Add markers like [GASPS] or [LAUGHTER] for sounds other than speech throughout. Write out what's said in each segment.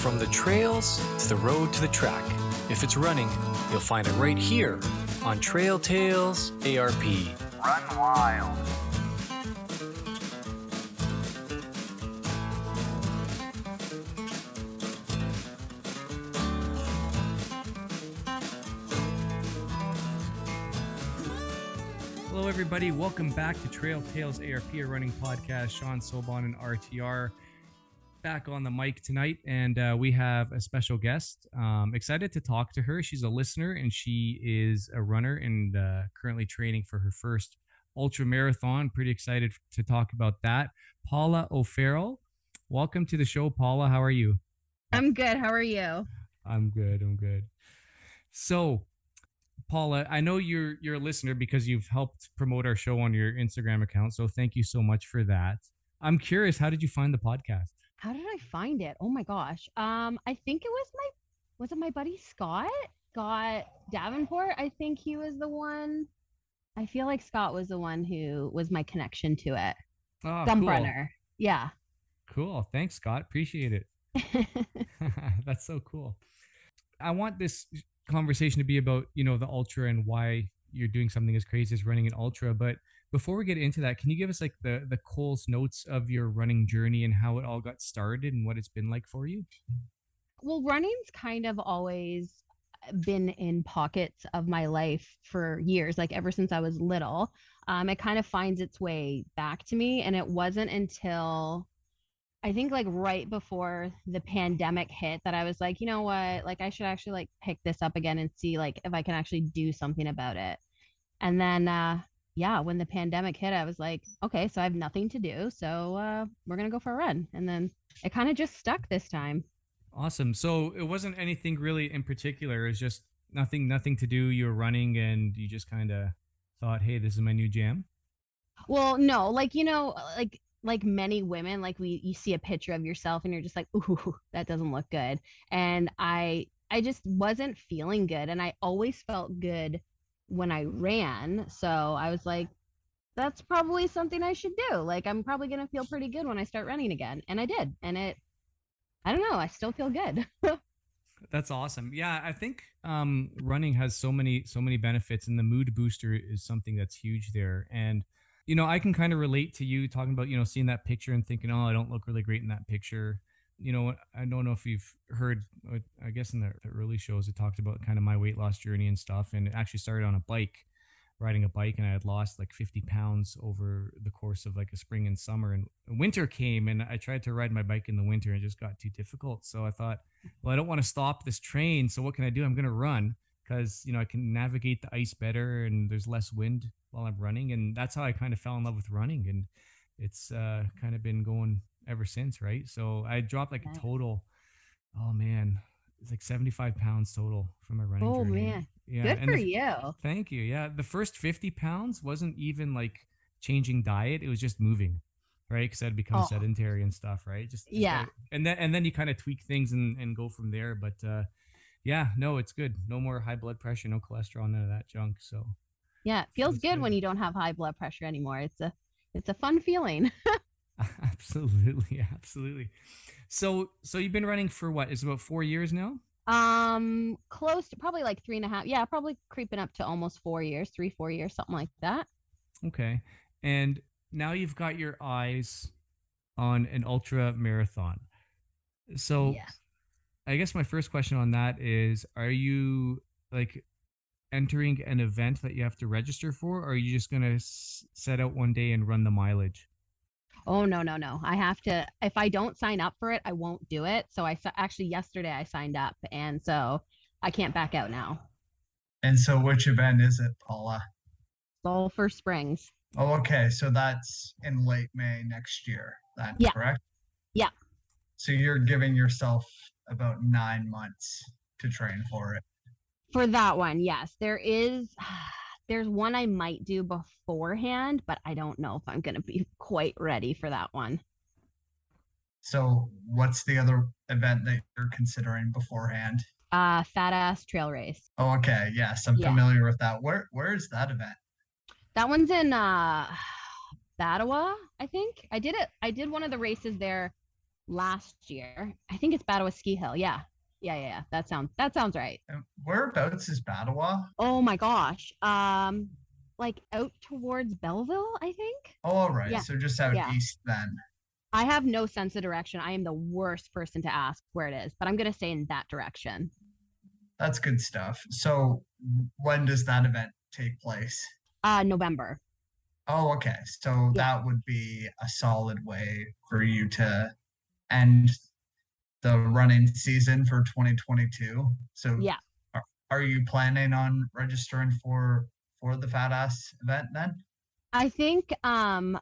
From the trails to the road to the track. If it's running, you'll find it right here on Trail Tales ARP. Run wild. Hello, everybody. Welcome back to Trail Tales ARP, a running podcast. Sean Sobon and RTR back on the mic tonight, and uh, we have a special guest. Um, excited to talk to her. She's a listener, and she is a runner and uh, currently training for her first ultra marathon. Pretty excited to talk about that. Paula O'Farrell, welcome to the show, Paula. How are you? I'm good. How are you? I'm good. I'm good. So, Paula, I know you're you're a listener because you've helped promote our show on your Instagram account. So thank you so much for that. I'm curious, how did you find the podcast? How did I find it? Oh my gosh. Um, I think it was my was it my buddy Scott? Scott Davenport. I think he was the one. I feel like Scott was the one who was my connection to it. Oh, Dump cool. runner. Yeah. Cool. Thanks, Scott. Appreciate it. [LAUGHS] [LAUGHS] That's so cool. I want this conversation to be about, you know, the ultra and why you're doing something as crazy as running an ultra. But before we get into that, can you give us like the the Cole's notes of your running journey and how it all got started and what it's been like for you? well, running's kind of always been in pockets of my life for years, like ever since I was little. Um, it kind of finds its way back to me. And it wasn't until I think like right before the pandemic hit that I was like, you know what, like I should actually like pick this up again and see like if I can actually do something about it. And then uh yeah, when the pandemic hit, I was like, okay, so I have nothing to do. So uh we're gonna go for a run. And then it kind of just stuck this time. Awesome. So it wasn't anything really in particular. It's just nothing nothing to do. You were running and you just kind of thought, "Hey, this is my new jam." Well, no, like you know, like like many women, like we you see a picture of yourself and you're just like, ooh, [LAUGHS] that doesn't look good. And I I just wasn't feeling good. And I always felt good when I ran. So I was like, that's probably something I should do. Like I'm probably gonna feel pretty good when I start running again. And I did. And it I don't know, I still feel good. [LAUGHS] That's awesome. Yeah, I think um, running has so many so many benefits, and the mood booster is something that's huge there. And you know, I can kind of relate to you talking about you know seeing that picture and thinking, oh, I don't look really great in that picture. You know, I don't know if you've heard. I guess in the, the early shows, it talked about kind of my weight loss journey and stuff, and it actually started on a bike, riding a bike, and I had lost like 50 pounds over the course of like a spring and summer. And winter came, and I tried to ride my bike in the winter, and it just got too difficult. So I thought well, I don't want to stop this train. So what can I do? I'm going to run because, you know, I can navigate the ice better and there's less wind while I'm running. And that's how I kind of fell in love with running. And it's uh, kind of been going ever since, right? So I dropped like a total, oh man, it's like 75 pounds total from my running oh journey. man. Yeah. Good and for the- you. Thank you. Yeah. The first 50 pounds wasn't even like changing diet, it was just moving. Right, because I'd become Oh. sedentary and stuff, right? Just, just Yeah. and then and then you kind of tweak things and, and go from there. But uh, yeah, no, it's good. No more high blood pressure, no cholesterol, none of that junk. So Yeah, it feels good good. when you don't have high blood pressure anymore. It's a it's a fun feeling. [LAUGHS] [LAUGHS] absolutely, absolutely. So so you've been running for what? Is about four years now? Um, close to probably like three and a half. Yeah, probably creeping up to almost four years, three, four years, something like that. Okay, and now you've got your eyes on an ultra marathon. So Yeah. I guess my first question on that is are you like entering an event that you have to register for or are you just going to s- set out one day and run the mileage? Oh no, no, no. I have to. If I don't sign up for it, I won't do it. So I actually yesterday I signed up, and so I can't back out now. And so, which event is it, Paula? Sulphur Springs. Oh, okay. So that's in late May next year. That Yeah. correct? Yeah. So you're giving yourself about nine months to train for it. For that one, yes, there is. [SIGHS] There's one I might do beforehand, but I don't know if I'm gonna be [LAUGHS] quite ready for that one. So what's the other event that you're considering beforehand? Uh, fat ass trail race. Oh, okay. Yes, I'm Yeah. familiar with that. Where where is that event? That one's in uh [SIGHS] Batawa, I think. I did it. I did one of the races there last year. I think it's Batawa Ski Hill. Yeah. Yeah, yeah, yeah. That sounds that sounds right. And Whereabouts is Batawa? Oh my gosh. Um like out towards Belleville, I think. Oh, all right. Yeah. So just out Yeah. east then. I have no sense of direction. I am the worst person to ask where it is, but I'm going to say in that direction. That's good stuff. So when does that event take place? Uh November. Oh, okay. So Yeah. that would be a solid way for you to end the running season for 2022. So Yeah. Are, are you planning on registering for for the fat ass event then? I think um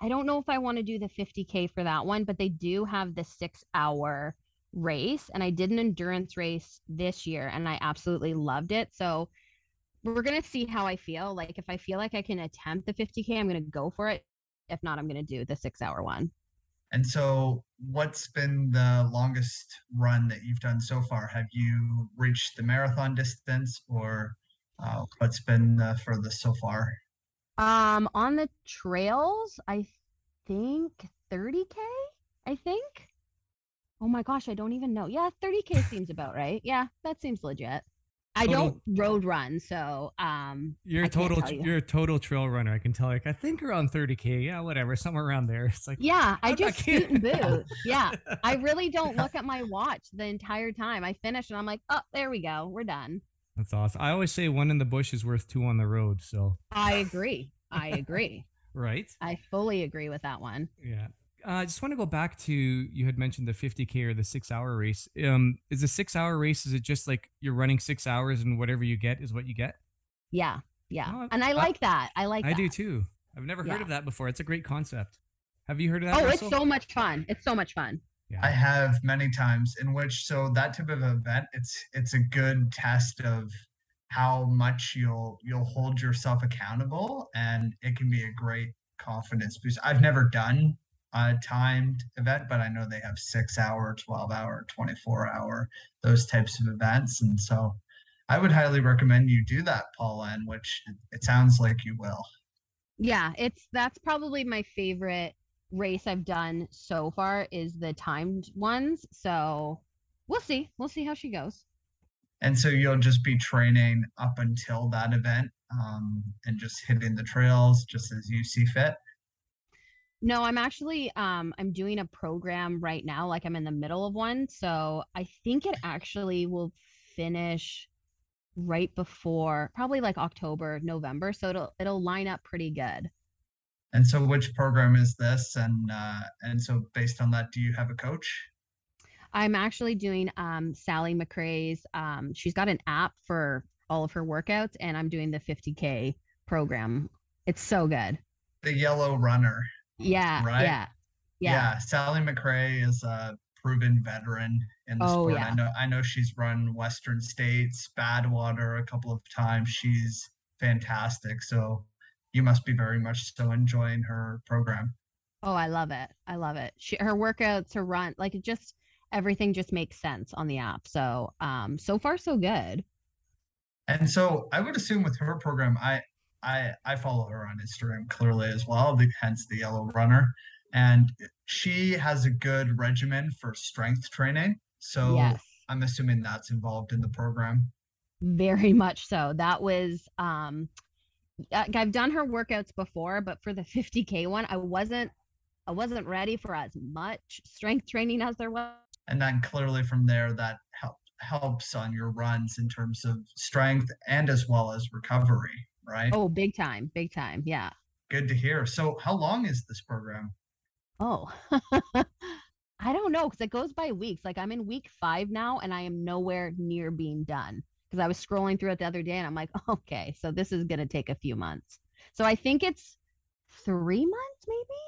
I don't know if I want to do the 50k for that one, but they do have the 6 hour race and I did an endurance race this year and I absolutely loved it. So we're going to see how I feel. Like if I feel like I can attempt the 50k, I'm going to go for it. If not, I'm going to do the 6 hour one. And so what's been the longest run that you've done so far? Have you reached the marathon distance or uh, what's been the furthest so far? Um on the trails, I think 30k, I think. Oh my gosh, I don't even know. Yeah, 30k seems about right. Yeah, that seems legit. I don't road run, so um You're I a total you. you're a total trail runner. I can tell. Like I think around 30k. Yeah, whatever, somewhere around there. [LAUGHS] It's like yeah, I I'm not just scoot and boot. [LAUGHS] Yeah. I really don't look at my watch the entire time. I finish and I'm like, oh, there we go. We're done. That's awesome. I always say one in the bush is worth two on the road. So I agree. I agree. [LAUGHS] right. I fully agree with that one. Yeah. Uh, I just want to go back to you had mentioned the 50k or the six hour race. Um, is the six hour race? Is it just like you're running six hours and whatever you get is what you get? Yeah. Yeah. Oh, and I I- like that. I like I that. do too. I've never heard Yeah. of that before. It's a great concept. Have you heard of that? Oh, Russell? it's so much fun. It's so much fun. yeah. I have many times in which so that type of event it's it's a good test of how much you'll you'll hold yourself accountable and it can be a great confidence boost. I've never done a timed event, but I know they have six hour, 12 hour, 24 hour, those types of events. And so I would highly recommend you do that, Paula, and which it, it sounds like you will. Yeah, it's that's probably my favorite race I've done so far is the timed ones. So we'll see. We'll see how she goes. And so you'll just be training up until that event um, and just hitting the trails just as you see fit. No, I'm actually um I'm doing a program right now, like I'm in the middle of one. So I think it actually will finish right before probably like October, November. So it'll it'll line up pretty good. And so, which program is this? And uh, and so, based on that, do you have a coach? I'm actually doing um Sally McRae's um she's got an app for all of her workouts and I'm doing the 50k program. It's so good. The Yellow Runner. Yeah, Right? yeah. Yeah. Sally McRae is a proven veteran in the Oh, sport. yeah. I know. I know she's run Western States, Badwater a couple of times. She's fantastic. So you must be very much so enjoying her program. Oh, I love it. I love it. She, her workouts, her run, like it just everything just makes sense on the app. So, um, so far so good. And so I would assume with her program, I I I follow her on Instagram clearly as well, the, hence the Yellow Runner, and she has a good regimen for strength training. So yes, I'm assuming that's involved in the program. very much so. That was um, I've done her workouts before, but for the 50k one, I wasn't I wasn't ready for as much strength training as there was. And then clearly from there, that help, helps on your runs in terms of strength and as well as recovery, right? Oh, big time, big time. Yeah. Good to hear. So how long is this program? Oh, [LAUGHS] I don't know because it goes by weeks. Like I'm in week five now, and I am nowhere near being done because I was scrolling through it the other day, and I'm like, [LAUGHS] okay, so this is gonna take a few months. So I think it's three months, maybe.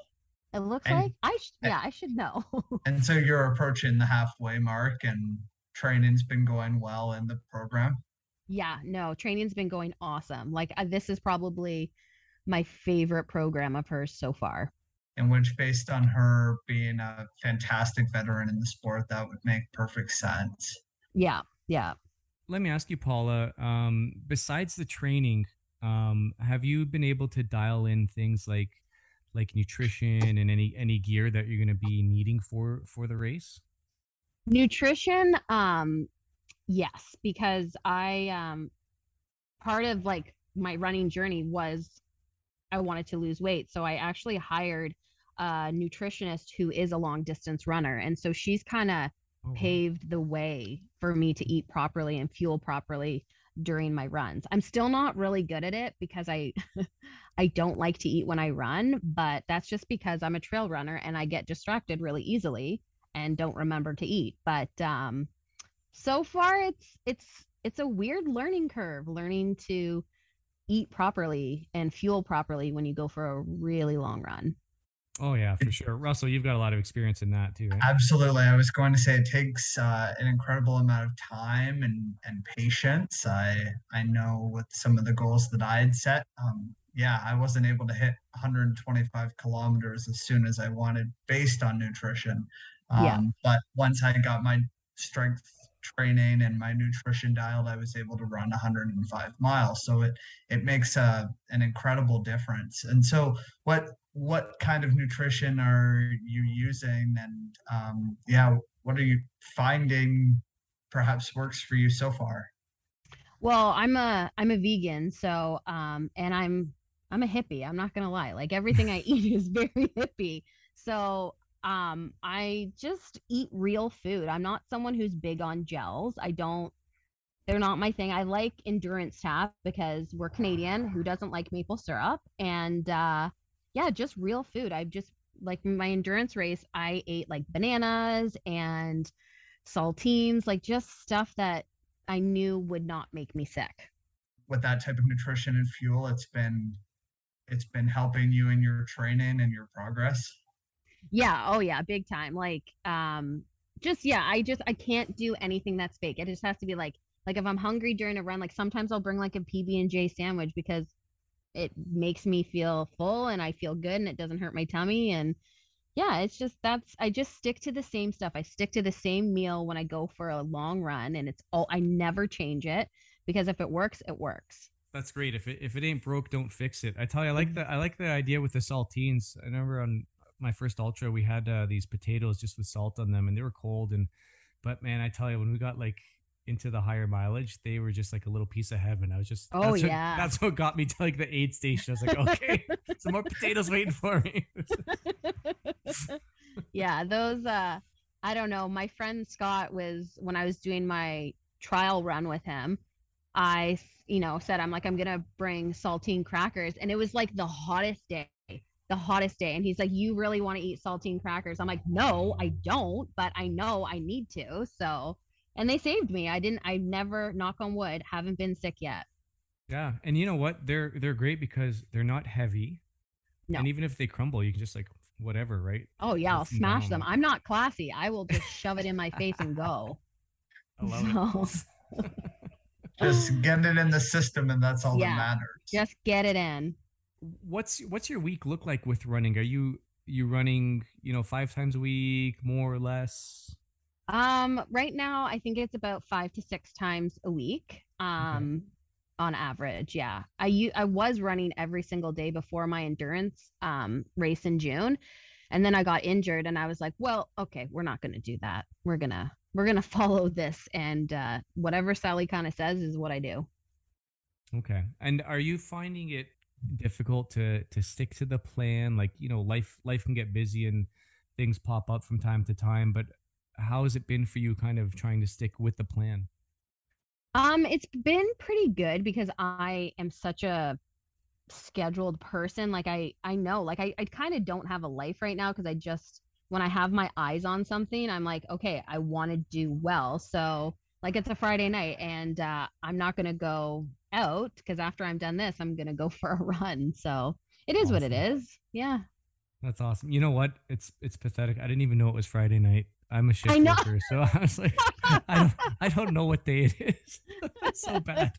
It looks And- like I sh- and- yeah, I should know. [LAUGHS] And so you're approaching the halfway mark and training's been going well in the program. Yeah, no, training's been going awesome. Like uh, this is probably my favorite program of hers so far. in which based on her being a fantastic veteran in the sport that would make perfect sense Yeah, yeah. Let me ask you, Paula. Um, besides the training, um, have you been able to dial in things like like nutrition and any any gear that you're going to be needing for for the race? Nutrition, um, yes, because I um part of like my running journey was I wanted to lose weight. So I actually hired a nutritionist who is a long distance runner. And so she's kind of oh, paved the way for me to eat properly and fuel properly during my runs. I'm still not really good at it because I [LAUGHS] I don't like to eat when I run, but that's just because I'm a trail runner and I get distracted really easily and don't remember to eat. But um so far it's it's it's a weird learning curve learning to eat properly and fuel properly when you go for a really long run. Oh yeah, for sure. Russell, you've got a lot of experience in that too, right? Absolutely. I was going to say it takes uh, an incredible amount of time and, and patience. I I know with some of the goals that I had set, um, yeah, I wasn't able to hit 125 kilometers as soon as I wanted based on nutrition. Um, yeah. But once I got my strength training and my nutrition dialed, I was able to run 105 miles. So it it makes a an incredible difference. And so what what kind of nutrition are you using? And um, yeah, what are you finding perhaps works for you so far? Well, I'm a I'm a vegan, so um, and I'm I'm a hippie. I'm not gonna lie. Like everything I [LAUGHS] eat is very hippie. So um i just eat real food. I'm not someone who's big on gels. I don't they're not my thing. I like endurance tap because we're canadian who doesn't like maple syrup? And uh yeah just real food. I've just like my endurance race i ate like bananas and saltines like just stuff that i knew would not make me sick. With that type of nutrition and fuel it's been it's been helping you in your training and your progress yeah. Oh yeah. Big time. Like, um, just yeah. I just I can't do anything that's fake. It just has to be like like if I'm hungry during a run, like sometimes I'll bring like a PB and J sandwich because it makes me feel full and I feel good and it doesn't hurt my tummy and yeah, it's just that's I just stick to the same stuff. I stick to the same meal when I go for a long run and it's all I never change it because if it works, it works. That's great. If it if it ain't broke, don't fix it. I tell you, I like mm-hmm. the I like the idea with the saltines. I remember on my first ultra, we had uh, these potatoes just with salt on them, and they were cold. And but man, I tell you, when we got like into the higher mileage, they were just like a little piece of heaven. I was just oh that's yeah, what, that's what got me to like the aid station. I was like, [LAUGHS] okay, some more potatoes waiting for me. [LAUGHS] yeah, those. uh I don't know. My friend Scott was when I was doing my trial run with him. I, you know, said I'm like I'm gonna bring saltine crackers, and it was like the hottest day the hottest day. And he's like, You really want to eat saltine crackers? I'm like, No, I don't, but I know I need to. So, and they saved me. I didn't, I never, knock on wood, haven't been sick yet. Yeah. And you know what? They're, they're great because they're not heavy. No. And even if they crumble, you can just like, whatever, right? Oh, yeah. I'll smash them. I'm not classy. I will just shove it in my face and go. [LAUGHS] I love so. it. [LAUGHS] just get it in the system and that's all yeah, that matters. Just get it in what's what's your week look like with running? Are you you running, you know, five times a week, more or less? Um, right now I think it's about five to six times a week. Um okay. on average, yeah. I I was running every single day before my endurance um race in June. And then I got injured and I was like, well, okay, we're not gonna do that. We're gonna we're gonna [LAUGHS] follow this and uh whatever Sally kind of says is what I do. Okay. And are you finding it difficult to to stick to the plan. Like you know life life can get busy and things pop up from time to time but how has it been for you kind of trying to stick with the plan? Um it's been pretty good because i am such a scheduled person. Like i i know like i, I kind of don't have a life right now because i just when i have my eyes on something i'm like okay i want to do well. So like it's a friday night and uh, i'm not going to go out because after I'm done this, I'm gonna go [LAUGHS] for a run. So it is awesome. what it is. Yeah. That's awesome. You know what? It's it's pathetic. I didn't even know it was Friday night. I'm a shift worker, so [LAUGHS] I was like, I don't I don't know what day it is. [LAUGHS] it's so bad.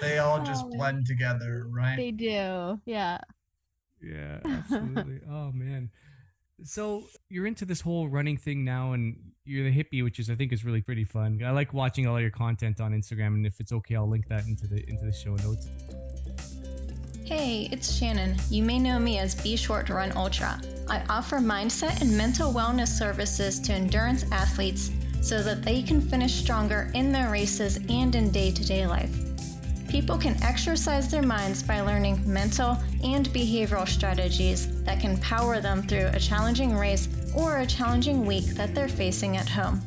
They all just oh, blend together, right? They do. Yeah. Yeah, absolutely. oh man. So you're into this whole running thing now, and you're the hippie, which is I think is really pretty fun. I like watching all your content on Instagram, and if it's okay, I'll link that into the into the show notes. Hey, it's Shannon. You may know me as Be Short Run Ultra. I offer mindset and mental wellness services to endurance athletes so that they can finish stronger in their races and in day to day life. People can exercise their minds by learning mental and behavioral strategies that can power them through a challenging race or a challenging week that they're facing at home.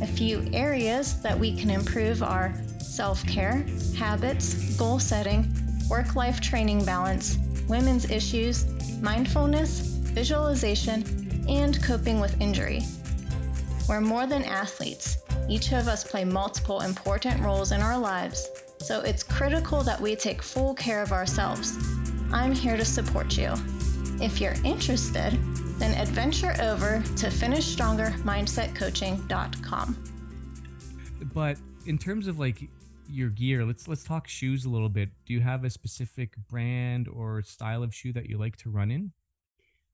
A few areas that we can improve are self care, habits, goal setting, work life training balance, women's issues, mindfulness, visualization, and coping with injury. We're more than athletes. Each of us play multiple important roles in our lives, so it's critical that we take full care of ourselves. I'm here to support you. If you're interested, then adventure over to finishstrongermindsetcoaching.com. But in terms of like your gear, let's let's talk shoes a little bit. Do you have a specific brand or style of shoe that you like to run in?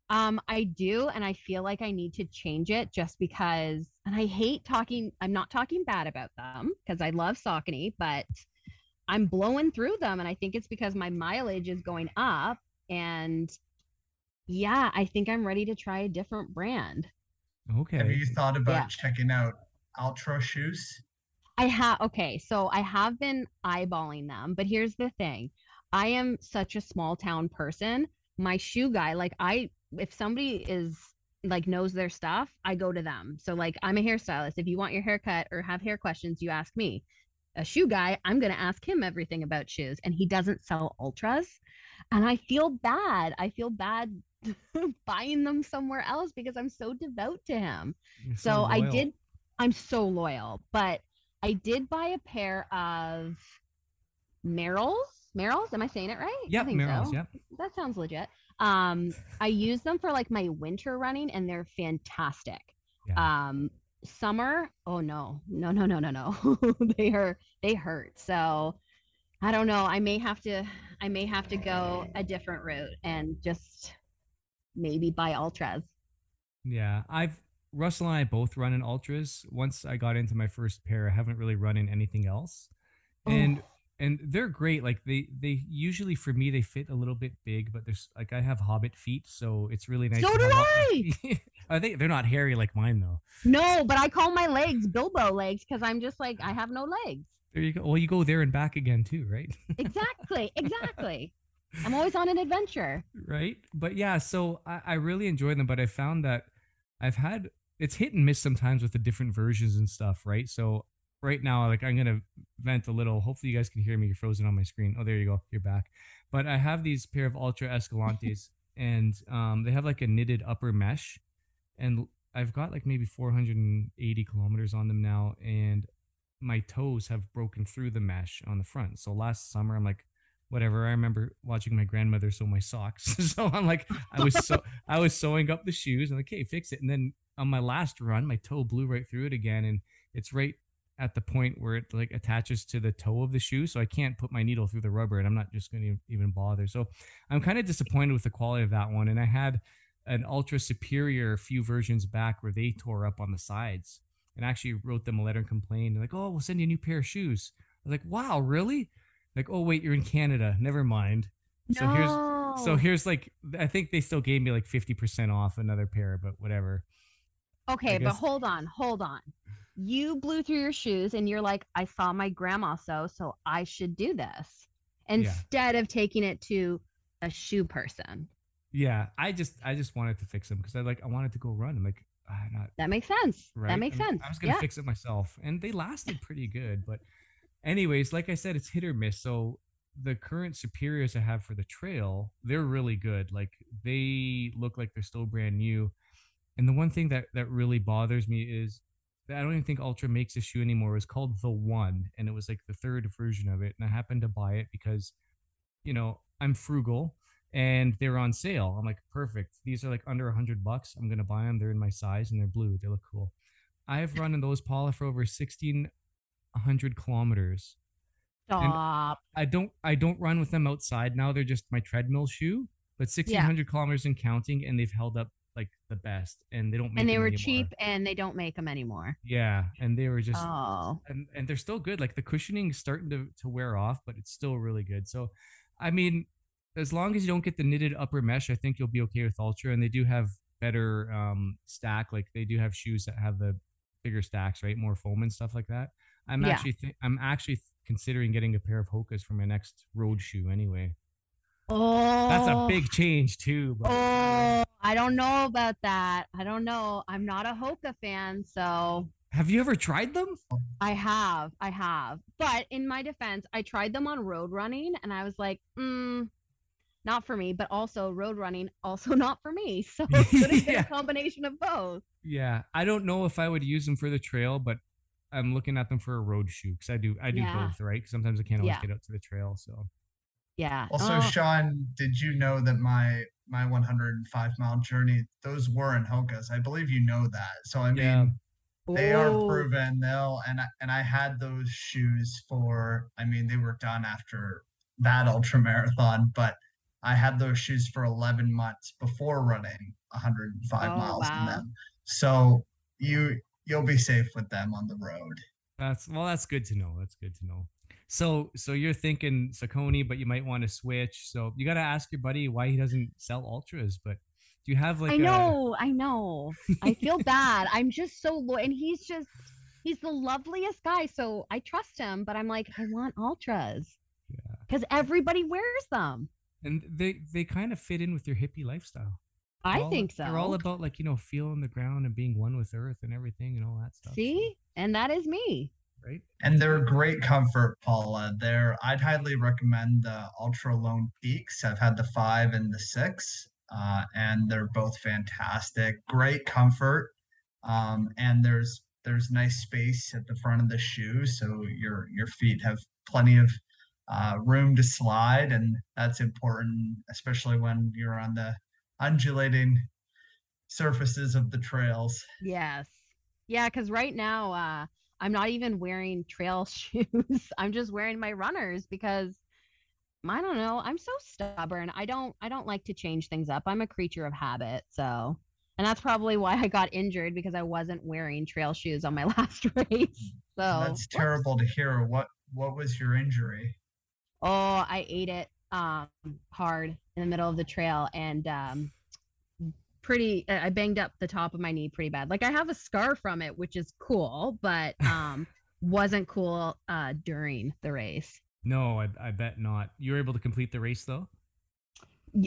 Um, I do, and I feel like I need to change it just because. And I hate talking. I'm not talking bad about them because I love Saucony, but I'm blowing through them, and I think it's because my mileage is going up. And yeah, I think I'm ready to try a different brand. Okay. Have you thought about Yeah. checking out Altra shoes? I have okay, so I have been eyeballing them, but here's the thing. I am such a small town person. My shoe guy, like I if somebody is like knows their stuff, I go to them. So like I'm a hairstylist. If you want your haircut or have hair questions, you ask me. A shoe guy, I'm going to ask him everything about shoes and he doesn't sell Altras. And I feel bad. I feel bad [LAUGHS] buying them somewhere else because I'm so devout to him You're so I did I'm so loyal, but I did buy a pair of Merrells. Merrells, am I saying it right? Yeah, Merrells, so. yep. That sounds legit. Um, I use them for like my winter running and they're fantastic. Yeah. Um, summer, oh no, no, no, no, no, no. [LAUGHS] they are they hurt. So I don't know. I may have to I may have to go a different route and just maybe buy Altras. Yeah, I've Russell and I both run in Altras. Once I got into my first pair, I haven't really run in anything else, and Oh. and they're great. Like they they usually for me they fit a little bit big, but there's like I have hobbit feet, so it's really nice. So do I! [LAUGHS] I think they're not hairy like mine though. No, but I call my legs Bilbo legs because I'm just like I have no legs. There you go. Well, you go there and back again too, right? [LAUGHS] Exactly, exactly. I'm always on an adventure. right? But yeah, so I, I really enjoy them, but I found that I've had it's hit and miss sometimes with the different versions and stuff, right? So right now, like I'm gonna vent a little. Hopefully, you guys can hear me. You're frozen on my screen. Oh, there you go. You're back. But I have these pair of Altra Escalantes, [LAUGHS] and um, they have like a knitted upper mesh, and I've got like maybe 480 kilometers on them now, and my toes have broken through the mesh on the front. So last summer, I'm like, whatever. I remember watching my grandmother sew my socks. [LAUGHS] so I'm like, I was so [LAUGHS] I was sewing up the shoes and like, hey, fix it. And then on my last run, my toe blew right through it again, and it's right at the point where it like attaches to the toe of the shoe, so I can't put my needle through the rubber, and I'm not just going to even bother. So I'm kind of disappointed with the quality of that one. And I had an Altra superior a few versions back where they tore up on the sides, and actually wrote them a letter and complained like, oh, we'll send you a new pair of shoes. I was like, wow, really? Like, oh wait, you're in Canada. Never mind. So here's so here's like I think they still gave me like 50% off another pair, but whatever. Okay, but hold on, hold on. You blew through your shoes and you're like, I saw my grandma sew, so I should do this. Instead of taking it to a shoe person. Yeah, I just I just wanted to fix them because I like I wanted to go run. I'm like, ah, not That makes sense. right. That makes I mean, sense. I was gonna yeah. fix it myself, and they lasted pretty good. But, anyways, like I said, it's hit or miss. So the current superiors I have for the trail, they're really good. Like they look like they're still brand new. And the one thing that that really bothers me is that I don't even think Altra makes a shoe anymore. It was called the One, and it was like the third version of it. And I happened to buy it because, you know, I'm frugal and they're on sale. I'm like, perfect. These are like under a hundred bucks. I'm gonna buy them. They're in my size and they're blue. They look cool. I've run in those Paula for over sixteen hundred kilometers. Stop. I don't I don't run with them outside now. They're just my treadmill shoe, but sixteen hundred kilometers and counting, and they've held up like the best. And they don't make And they were anymore. cheap and they don't make them anymore. Yeah, and they were just oh. and, and they're still good. Like the cushioning is starting to, to wear off, but it's still really good. So, I mean, as long as you don't get the knitted upper mesh, I think you'll be okay with Altra. And they do have better um, stack. Like they do have shoes that have the bigger stacks, right? More foam and stuff like that. I'm Yeah. actually th- I'm actually considering getting a pair of Hokas for my next road shoe anyway. Oh, That's a big change too. But Oh, I don't know about that. I don't know. I'm not a Hoka fan, so have you ever tried them? I have, I have. But in my defense, I tried them on road running, and I was like, mm, not for me. But also road running, [LAUGHS] also not for me. So it could have been [LAUGHS] Yeah. a combination of both. Yeah, I don't know if I would use them for the trail, but I'm looking at them for a road shoe because I do I do Yeah. both, right? sometimes I can't always Yeah. get out to the trail. So Yeah. Also, Oh, Sean, did you know that my my 105 mile journey those were in Hokas? I believe you know that. So I mean, Yeah. they are proven. They'll and I, and I had those shoes for. I mean, they were done after that ultra marathon, but I had those shoes for 11 months before running 105 Oh, miles in them. So you you'll be safe with them on the road. that's well, that's good to know. That's good to know. So so you're thinking Saucony, but you might want to switch. So you got to ask your buddy why he doesn't sell Altras. But do you have like I a know, I know. I feel [LAUGHS] bad. I'm just so loyal, and he's just he's the loveliest guy. So I trust him, but I'm like, I want Altras Yeah. because everybody wears them. and they they kind of fit in with your hippie lifestyle. I all- think so. They're all about like you know feeling the ground and being one with earth and everything and all that stuff. See, and that is me. right? And they're great comfort, Paula. They're I'd highly recommend the Altra Lone Peaks. I've had the five and the six, uh, and they're both fantastic. Great comfort, um, and there's there's nice space at the front of the shoe, so your your feet have plenty of uh, room to slide, and that's important, especially when you're on the undulating surfaces of the trails. Yes. Yeah, because right now uh I'm not even wearing trail [LAUGHS] shoes. I'm just wearing my runners because I don't know. I'm so stubborn. I don't I don't like to change things up. I'm a creature of habit. So and that's probably why I got injured because I wasn't wearing trail shoes on my [LAUGHS] last race. So That's whoops. terrible to hear. What what was your injury? Oh, I ate it um hard in the middle of the trail and um pretty I banged up the top of my knee pretty bad. Like I have a scar from it, which is cool, but [LAUGHS] um wasn't cool uh during the race. No, I, I bet not. You were able to complete the race though.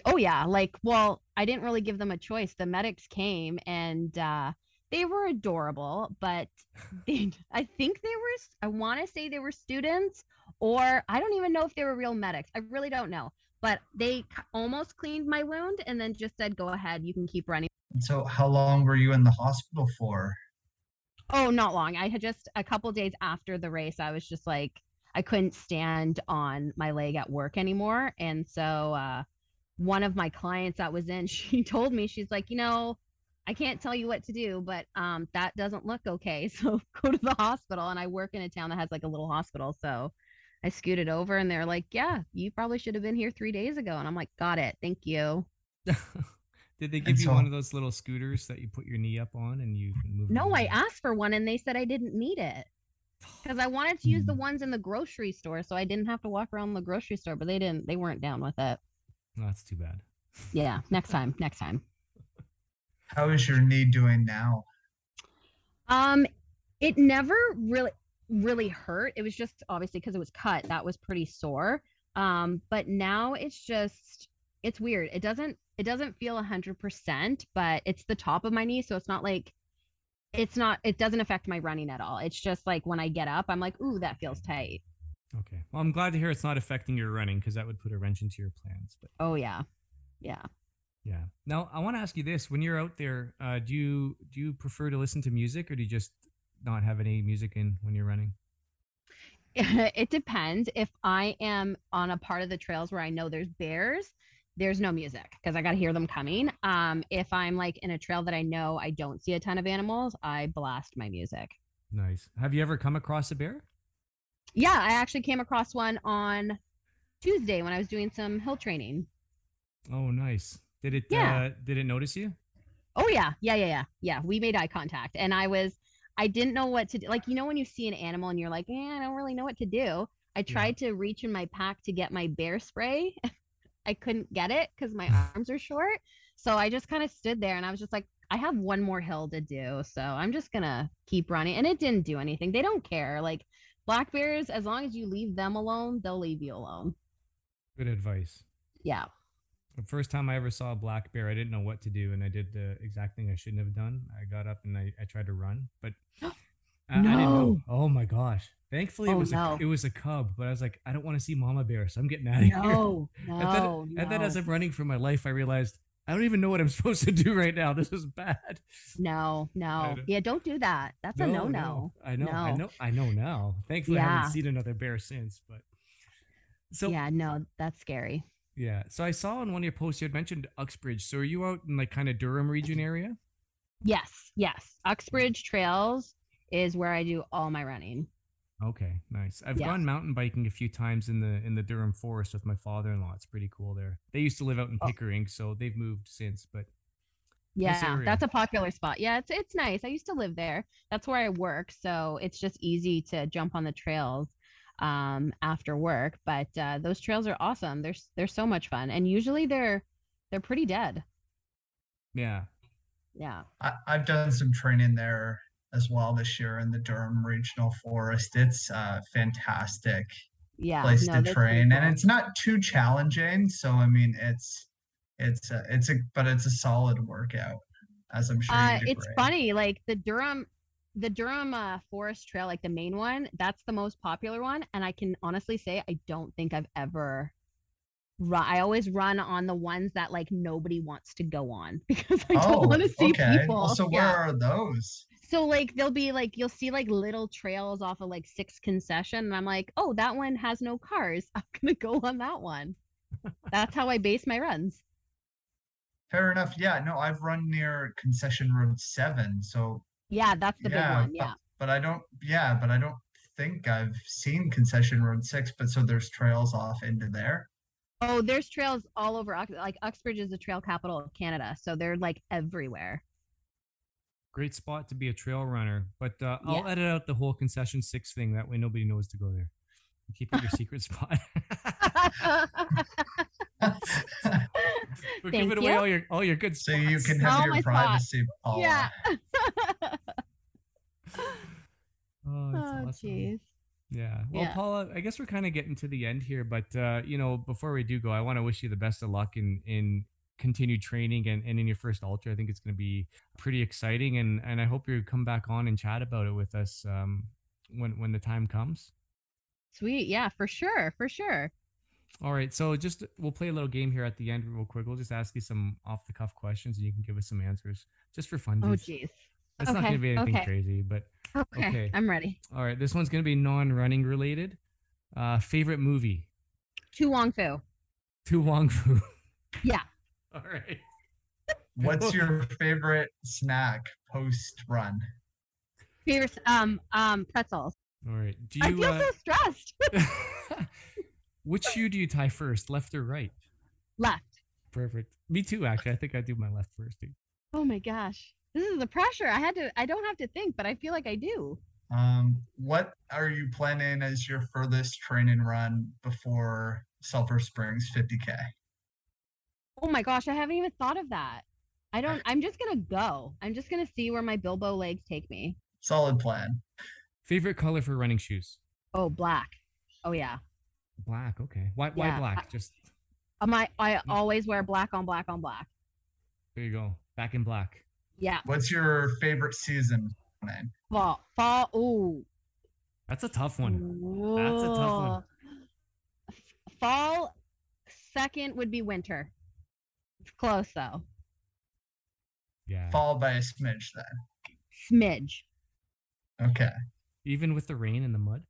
Oh yeah, like well, I didn't really give them a choice. The medics came and uh they were adorable, but [LAUGHS] they, I think they were i want to say they were students or I don't even know if they were real medics. I really don't know. But they almost cleaned my wound and then just said go ahead, you can keep running. So, how long were you in the hospital for? Oh, not long. I had just a couple days after the race, I was just like, I couldn't stand on my leg at work anymore. And so, uh, one of my clients that was in, [LAUGHS] she told me, she's like, you know, I can't tell you what to do, but um, that doesn't look okay. [LAUGHS] So go to the hospital. And I work in a town that has like a little hospital. So I scooted over and they're like, yeah, you probably should have been here three days ago. And I'm like, got it. Thank you. [LAUGHS] Did they give you so- one of those little scooters that you put your knee up on and you can move? No, I asked for one and they said I didn't need it. Because I wanted to use the Mm. ones in the grocery store so I didn't have to walk around the grocery store, but they didn't they weren't down with it. No, that's too bad. Yeah, next time, next time. How is your knee doing now? Um it never really really hurt. It was just obviously because it was cut, that was pretty sore. Um, but now it's just it's weird. It doesn't it doesn't feel a hundred percent, but it's the top of my knee, so it's not like it's not it doesn't affect my running at all. It's just like when I get up, I'm like, ooh, that feels tight. Okay. Well, I'm glad to hear it's not affecting your running because that would put a wrench into your plans. But Oh yeah. Yeah. yeah. Now I want to ask you this: When you're out there, uh, do you do you prefer to listen to music or do you just not have any music in when you're running? [LAUGHS] it depends. If I am on a part of the trails where I know there's bears, there's no music because I got to hear them coming. Um, if I'm like in a trail that I know I don't see a ton of animals, I blast my music. Nice. Have you ever come across a bear? Yeah, I actually came across one on Tuesday when I was doing some hill training. Oh, nice. Did it? Yeah. Uh, did it notice you? Oh yeah, yeah, yeah, yeah, yeah. We made eye contact, and I was, I didn't know what to do. Like you know when you see an animal and you're like, eh, I don't really know what to do. I tried to reach in my pack to get my bear spray, [LAUGHS] I couldn't get it because my [LAUGHS] arms are short. So I just kind of stood there and I was just like, I have one more hill to do. So I'm just gonna keep running. And it didn't do anything. They don't care. Like black bears, as long as you leave them alone, they'll leave you alone. Good advice. Yeah. The first time I ever saw a black bear, I didn't know what to do, and I did the exact thing I shouldn't have done. I got up and I, I tried to run, but [GASPS] I, I didn't know. No. Oh my gosh! Thankfully, it Oh, was no. a, it was a cub, but I was like, I don't want to see mama bear, so I'm getting out of here. [LAUGHS] No, And then, no, and then as. I'm running for my life, I realized I don't even know what I'm [LAUGHS] supposed to do right now. This is bad. No, no. know. Yeah, don't do that. That's a no no. I know. I know. I know now. Thankfully, I haven't seen another bear since. But so yeah. yeah, no, that's scary. So I saw on one of your posts you had mentioned Uxbridge. So are you out in like kind of Durham region area? Yes, yes. Uxbridge Trails is where I do all my running. Okay, nice. I've Yeah. gone mountain biking a few times in the in the Durham forest with my father-in-law. It's pretty cool there. They used to live out in Oh. Pickering, so they've moved since. But Yeah, that's a popular spot. Yeah, it's it's nice. I used to live there. That's where I work, so it's just easy to jump on the trails um after work, but uh those trails are awesome. They're they're so much fun and usually they're they're pretty dead. yeah, Yeah. I, I've done some training there as well this year in the Durham Regional Forest. It's a fantastic Yeah. place no, to train, and it's not too challenging. So I mean, it's it's a, it's a but it's a solid workout, as I'm sure Uh, it's great. funny, like the Durham, the Durham uh, Forest Trail, like the main one, that's the most popular one. And I can honestly say, I don't think I've ever run. I always run on the ones that like nobody wants to go on [LAUGHS] because I Oh, don't want to see okay. people. Well, so where Yeah. are those? So like there'll be like you'll see like little trails off of like six concession, and I'm like, oh, that one has no cars. [LAUGHS] I'm gonna go on that one. That's how I base my runs. Fair enough. Yeah, no, I've run near Concession Road Seven, so Yeah, that's the yeah, big one. but- Yeah. but I don't. Yeah, but I don't think I've seen Concession Road Six. But so there's trails off into there. Oh, there's trails all over. Like Uxbridge is the trail capital of Canada, so they're like everywhere. great spot to be a trail runner. But uh, I'll Yeah. edit out the whole concession six thing. That way, nobody knows to go there. Keep it your [LAUGHS] secret spot. [LAUGHS] We're Thank giving away all your all your good so you can have my your privacy, Paula. yeah. Oh, that's oh, awesome. Jeez. Yeah. Well, Yeah. Paula, I guess we're kind of getting to the end here, but uh, you know, before we do go, I want to wish you the best of luck in in continued training and, and in your first ultra. I think it's going to be pretty exciting, and and I hope you come back on and chat about it with us um, when when the time comes. Sweet. Yeah, for sure. For sure. All right, so just we'll play a little game here at the end, real quick. We'll just ask you some off the cuff questions, and you can give us some answers, just for fun. Oh, jeez. It's not going to be anything okay. crazy, but Okay. Okay. I'm ready. all right. This one's going to be non-running related. Uh, favorite movie? To Wong Foo. To Wong Foo. Yeah. [LAUGHS] All right. What's your favorite snack post run? Favorite um um pretzels. All right. Do you? I feel Uh, so stressed. [LAUGHS] [LAUGHS] which shoe do you tie first, left or right? Left. Perfect. Me too, actually. I think I do my left first. Too. Oh my gosh. This is the pressure. I had to I don't have to think, but I feel like I do. Um, what are you planning as your furthest training run before Sulphur Springs 50k? Oh my gosh, I haven't even thought of that. I don't [LAUGHS] I'm just gonna go. I'm just gonna see where my Bilbo legs take me. Solid plan. Favorite color for running shoes? Oh, black. Oh yeah. Black. Okay. Why? Why Yeah, black? Just Um, I, I always wear black on black on black. there you go. Back in black. Yeah. What's your favorite season? running? Fall. Fall. Ooh. That's a tough one. That's a tough one. F- Fall second would be winter. It's close though. Yeah. Fall by a smidge then. Smidge. Okay. Even with the rain and the mud.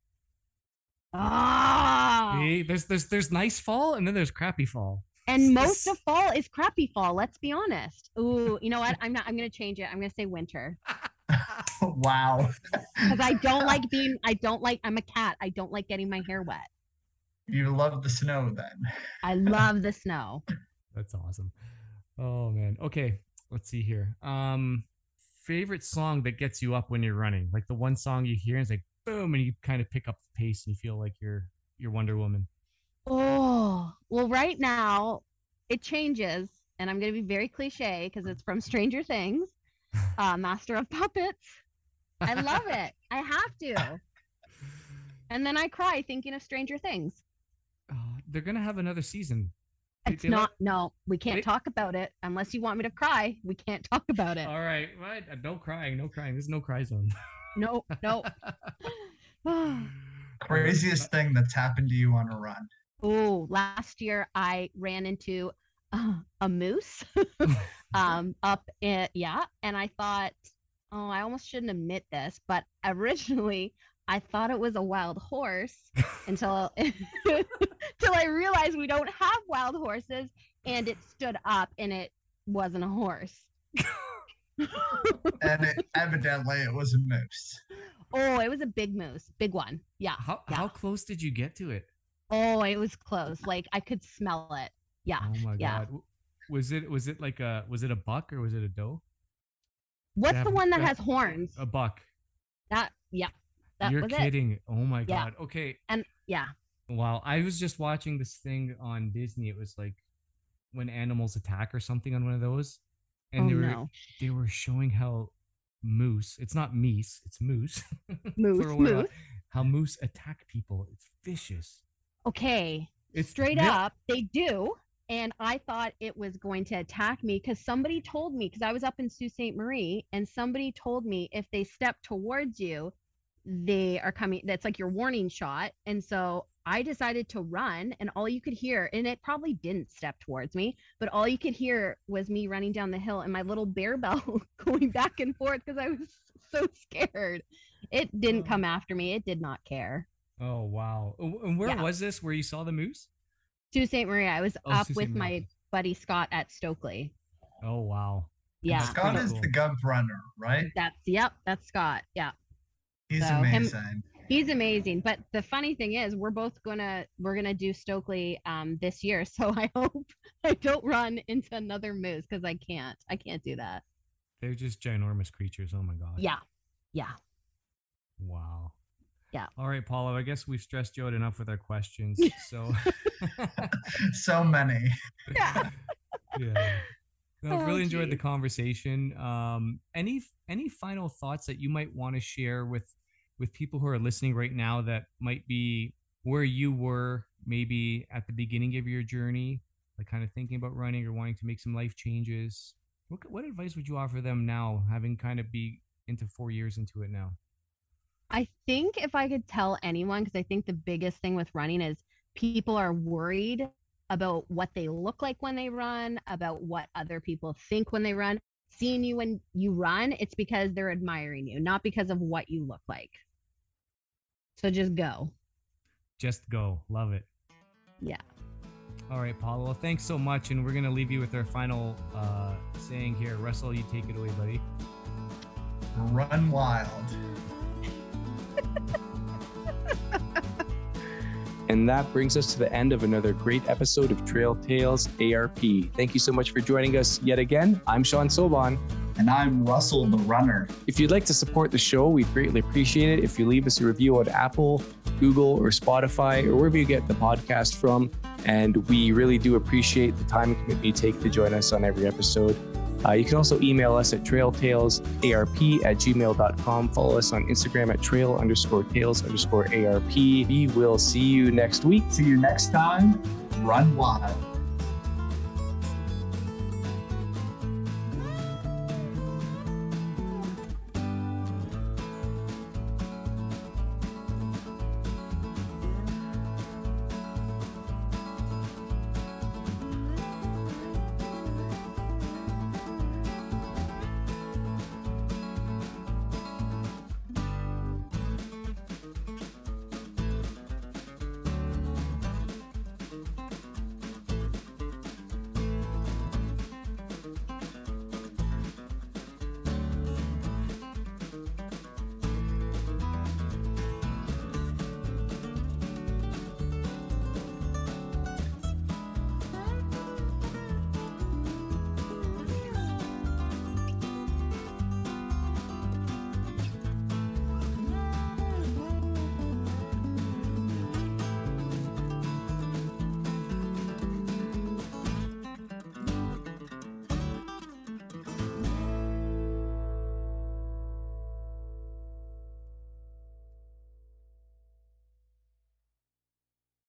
Ah. See, there's there's there's nice fall and then there's crappy fall. And most of fall is crappy fall. Let's be honest. Ooh, you know what? [LAUGHS] I'm not. I'm gonna change it. I'm gonna say winter [LAUGHS] wow. because I don't like [LAUGHS] being. I don't like. I'm a cat. I don't like getting my hair wet. You love the snow then. I love the snow. That's awesome. Oh man. Okay, let's see here. Um favorite song that gets you up when you're running? Like the one song you hear and it's like boom and you kind of pick up the pace and you feel like you're you're Wonder Woman. Oh, well, right now it changes, and I'm gonna be very cliche because it's from Stranger Things, [LAUGHS] uh, Master of Puppets. I love [LAUGHS] it. I have to. And then I cry thinking of Stranger Things. Oh, they're gonna have another season. It's they let- not. No, we can't they- talk about it unless you want me to cry. We can't talk about it. All right, right. uh, No crying, no crying. There's no cry zone. No, no. [LAUGHS] [SIGHS] Craziest thing that's happened to you on a run. Oh, last year I ran into uh, a moose [LAUGHS] [LAUGHS] um up in yeah, and I thought, oh, I almost shouldn't admit this, but originally I thought it was a wild horse until [LAUGHS] until I realized we don't have wild horses and it stood up and it wasn't a horse. And it, evidently it was a moose. oh, it was a big moose, big one. Yeah. How Yeah. how close did you get to it? Oh, it was close. Like I could smell it. Yeah. Oh my yeah. god. Was it was it like a was it a buck or was it a doe? What's the one that that- has horns? A buck. That yeah. That You're was it. kidding. Oh my Yeah. god. Okay. And yeah. Wow. I was just watching this thing on Disney. It was like when animals attack or something on one of those. And oh they were no. they were showing how moose, it's not meese, it's moose. [LAUGHS] Moose, moose. How moose attack people. It's vicious. Okay. It's Straight they- up, they do. And I thought it was going to attack me because somebody told me, because I was up in Sault Ste. Marie, and somebody told me if they step towards you, they are coming. That's like your warning shot. And so I decided to run, and all you could hear, and it probably didn't step towards me, but all you could hear was me running down the hill and my little bear bell [LAUGHS] going back and forth because I was so scared. It didn't Oh. come after me. It did not care. Oh wow. Oh, And where Yeah. was this where you saw the moose? Sault Ste. Marie. I was Oh, up Sault with Marie. my buddy Scott at Stokely. Oh wow. Yeah, Scott is cool. the Gov runner, right? that's yep, that's Scott. Yeah, He's So, him- amazing. he's amazing. But the funny thing is, we're both gonna we're gonna do Stokely um this year. [LAUGHS] So I hope I don't run into another moose because I can't. I can't do that. They're just ginormous creatures. Oh my god. Yeah, yeah. Wow. Yeah. All right, Paulo. I guess we've stressed you out enough with our questions. [LAUGHS] So [LAUGHS] so many. Yeah. [LAUGHS] yeah. No, I've Oh, really enjoyed the conversation. Um, any any final thoughts that you might want to share with with people who are listening right now that might be where you were maybe at the beginning of your journey, like kind of thinking about running or wanting to make some life changes? What what advice would you offer them now, having kind of be into four years into it now? I think if I could tell anyone, because I think the biggest thing with running is people are worried about what they look like when they run, about what other people think when they run. Seeing you when you run, it's because they're admiring you, not because of what you look like. So just go. Just go. Love it. Yeah. All right, Paula. Well, thanks so much, and we're gonna leave you with our final uh, saying here. Russell, you take it away, buddy. Run wild. And that brings us to the end of another great episode of Trail Tales ARP. Thank you so much for joining us yet again. I'm Sean Soban. And I'm Russell the runner. If you'd like to support the show, we'd greatly appreciate it if you leave us a review on Apple, Google, or Spotify, or wherever you get the podcast from. And we really do appreciate the time and commitment you take to join us on every episode. Uh, you can also email us at trailtalesarp at gmail.com. Follow us on Instagram at trail underscore tales underscore ARP. We will see you next week. See you next time. Run wild.